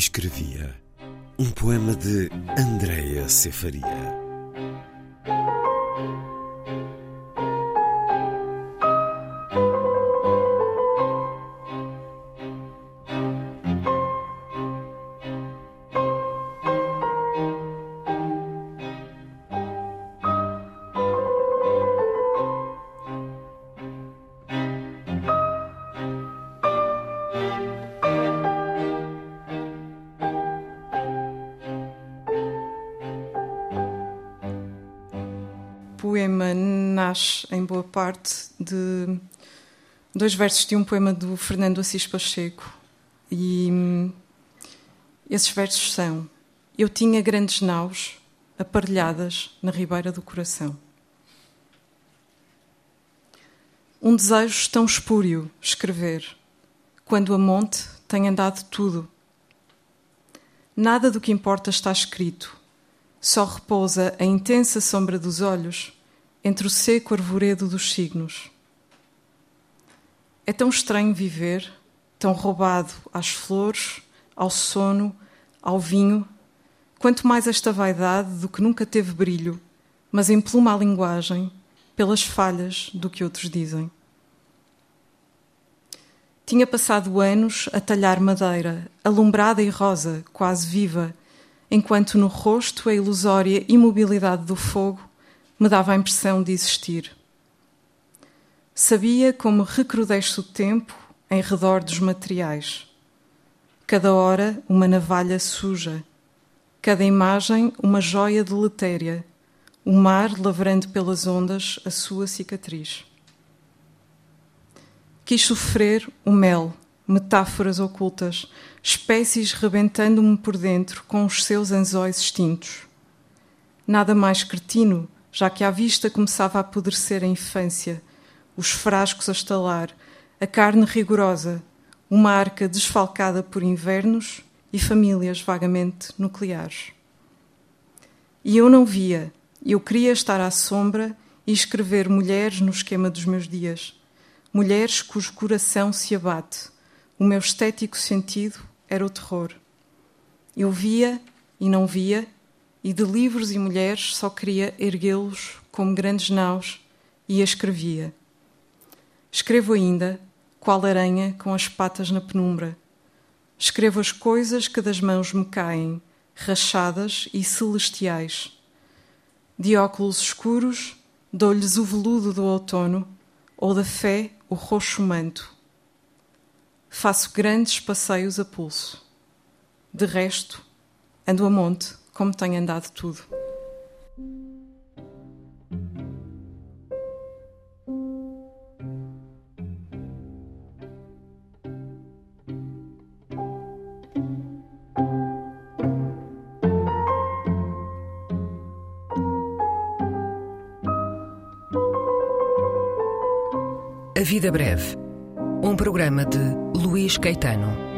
Escrevia um poema de Andréa Cefaria. Poema nasce, em boa parte, de dois versos de um poema do Fernando Assis Pacheco. E hum, esses versos são: Eu tinha grandes naus aparelhadas na ribeira do coração. Um desejo tão espúrio escrever, quando a monte tem andado tudo. Nada do que importa está escrito, só repousa a intensa sombra dos olhos entre o seco arvoredo dos signos. É tão estranho viver, tão roubado às flores, ao sono, ao vinho, quanto mais esta vaidade do que nunca teve brilho, mas empluma a linguagem pelas falhas do que outros dizem. Tinha passado anos a talhar madeira, alumbrada e rosa, quase viva, enquanto no rosto a ilusória imobilidade do fogo me dava a impressão de existir. Sabia como recrudesce o tempo em redor dos materiais. Cada hora uma navalha suja, cada imagem uma joia deletéria, o mar lavrando pelas ondas a sua cicatriz. Quis sofrer o mel, metáforas ocultas, espécies rebentando-me por dentro com os seus anzóis extintos. Nada mais cretino, já que à vista começava a apodrecer a infância, os frascos a estalar, a carne rigorosa, uma arca desfalcada por invernos e famílias vagamente nucleares. E eu não via, eu queria estar à sombra e escrever mulheres no esquema dos meus dias, mulheres cujo coração se abate. O meu estético sentido era o terror. Eu via e não via, e de livros e mulheres só queria erguê-los como grandes naus e a escrevia. Escrevo ainda, qual aranha com as patas na penumbra. Escrevo as coisas que das mãos me caem, rachadas e celestiais. De óculos escuros, dou-lhes o veludo do outono, ou da fé o roxo manto. Faço grandes passeios a pulso. De resto, ando a monte como tem andado tudo. A Vida Breve, um programa de Luís Caetano.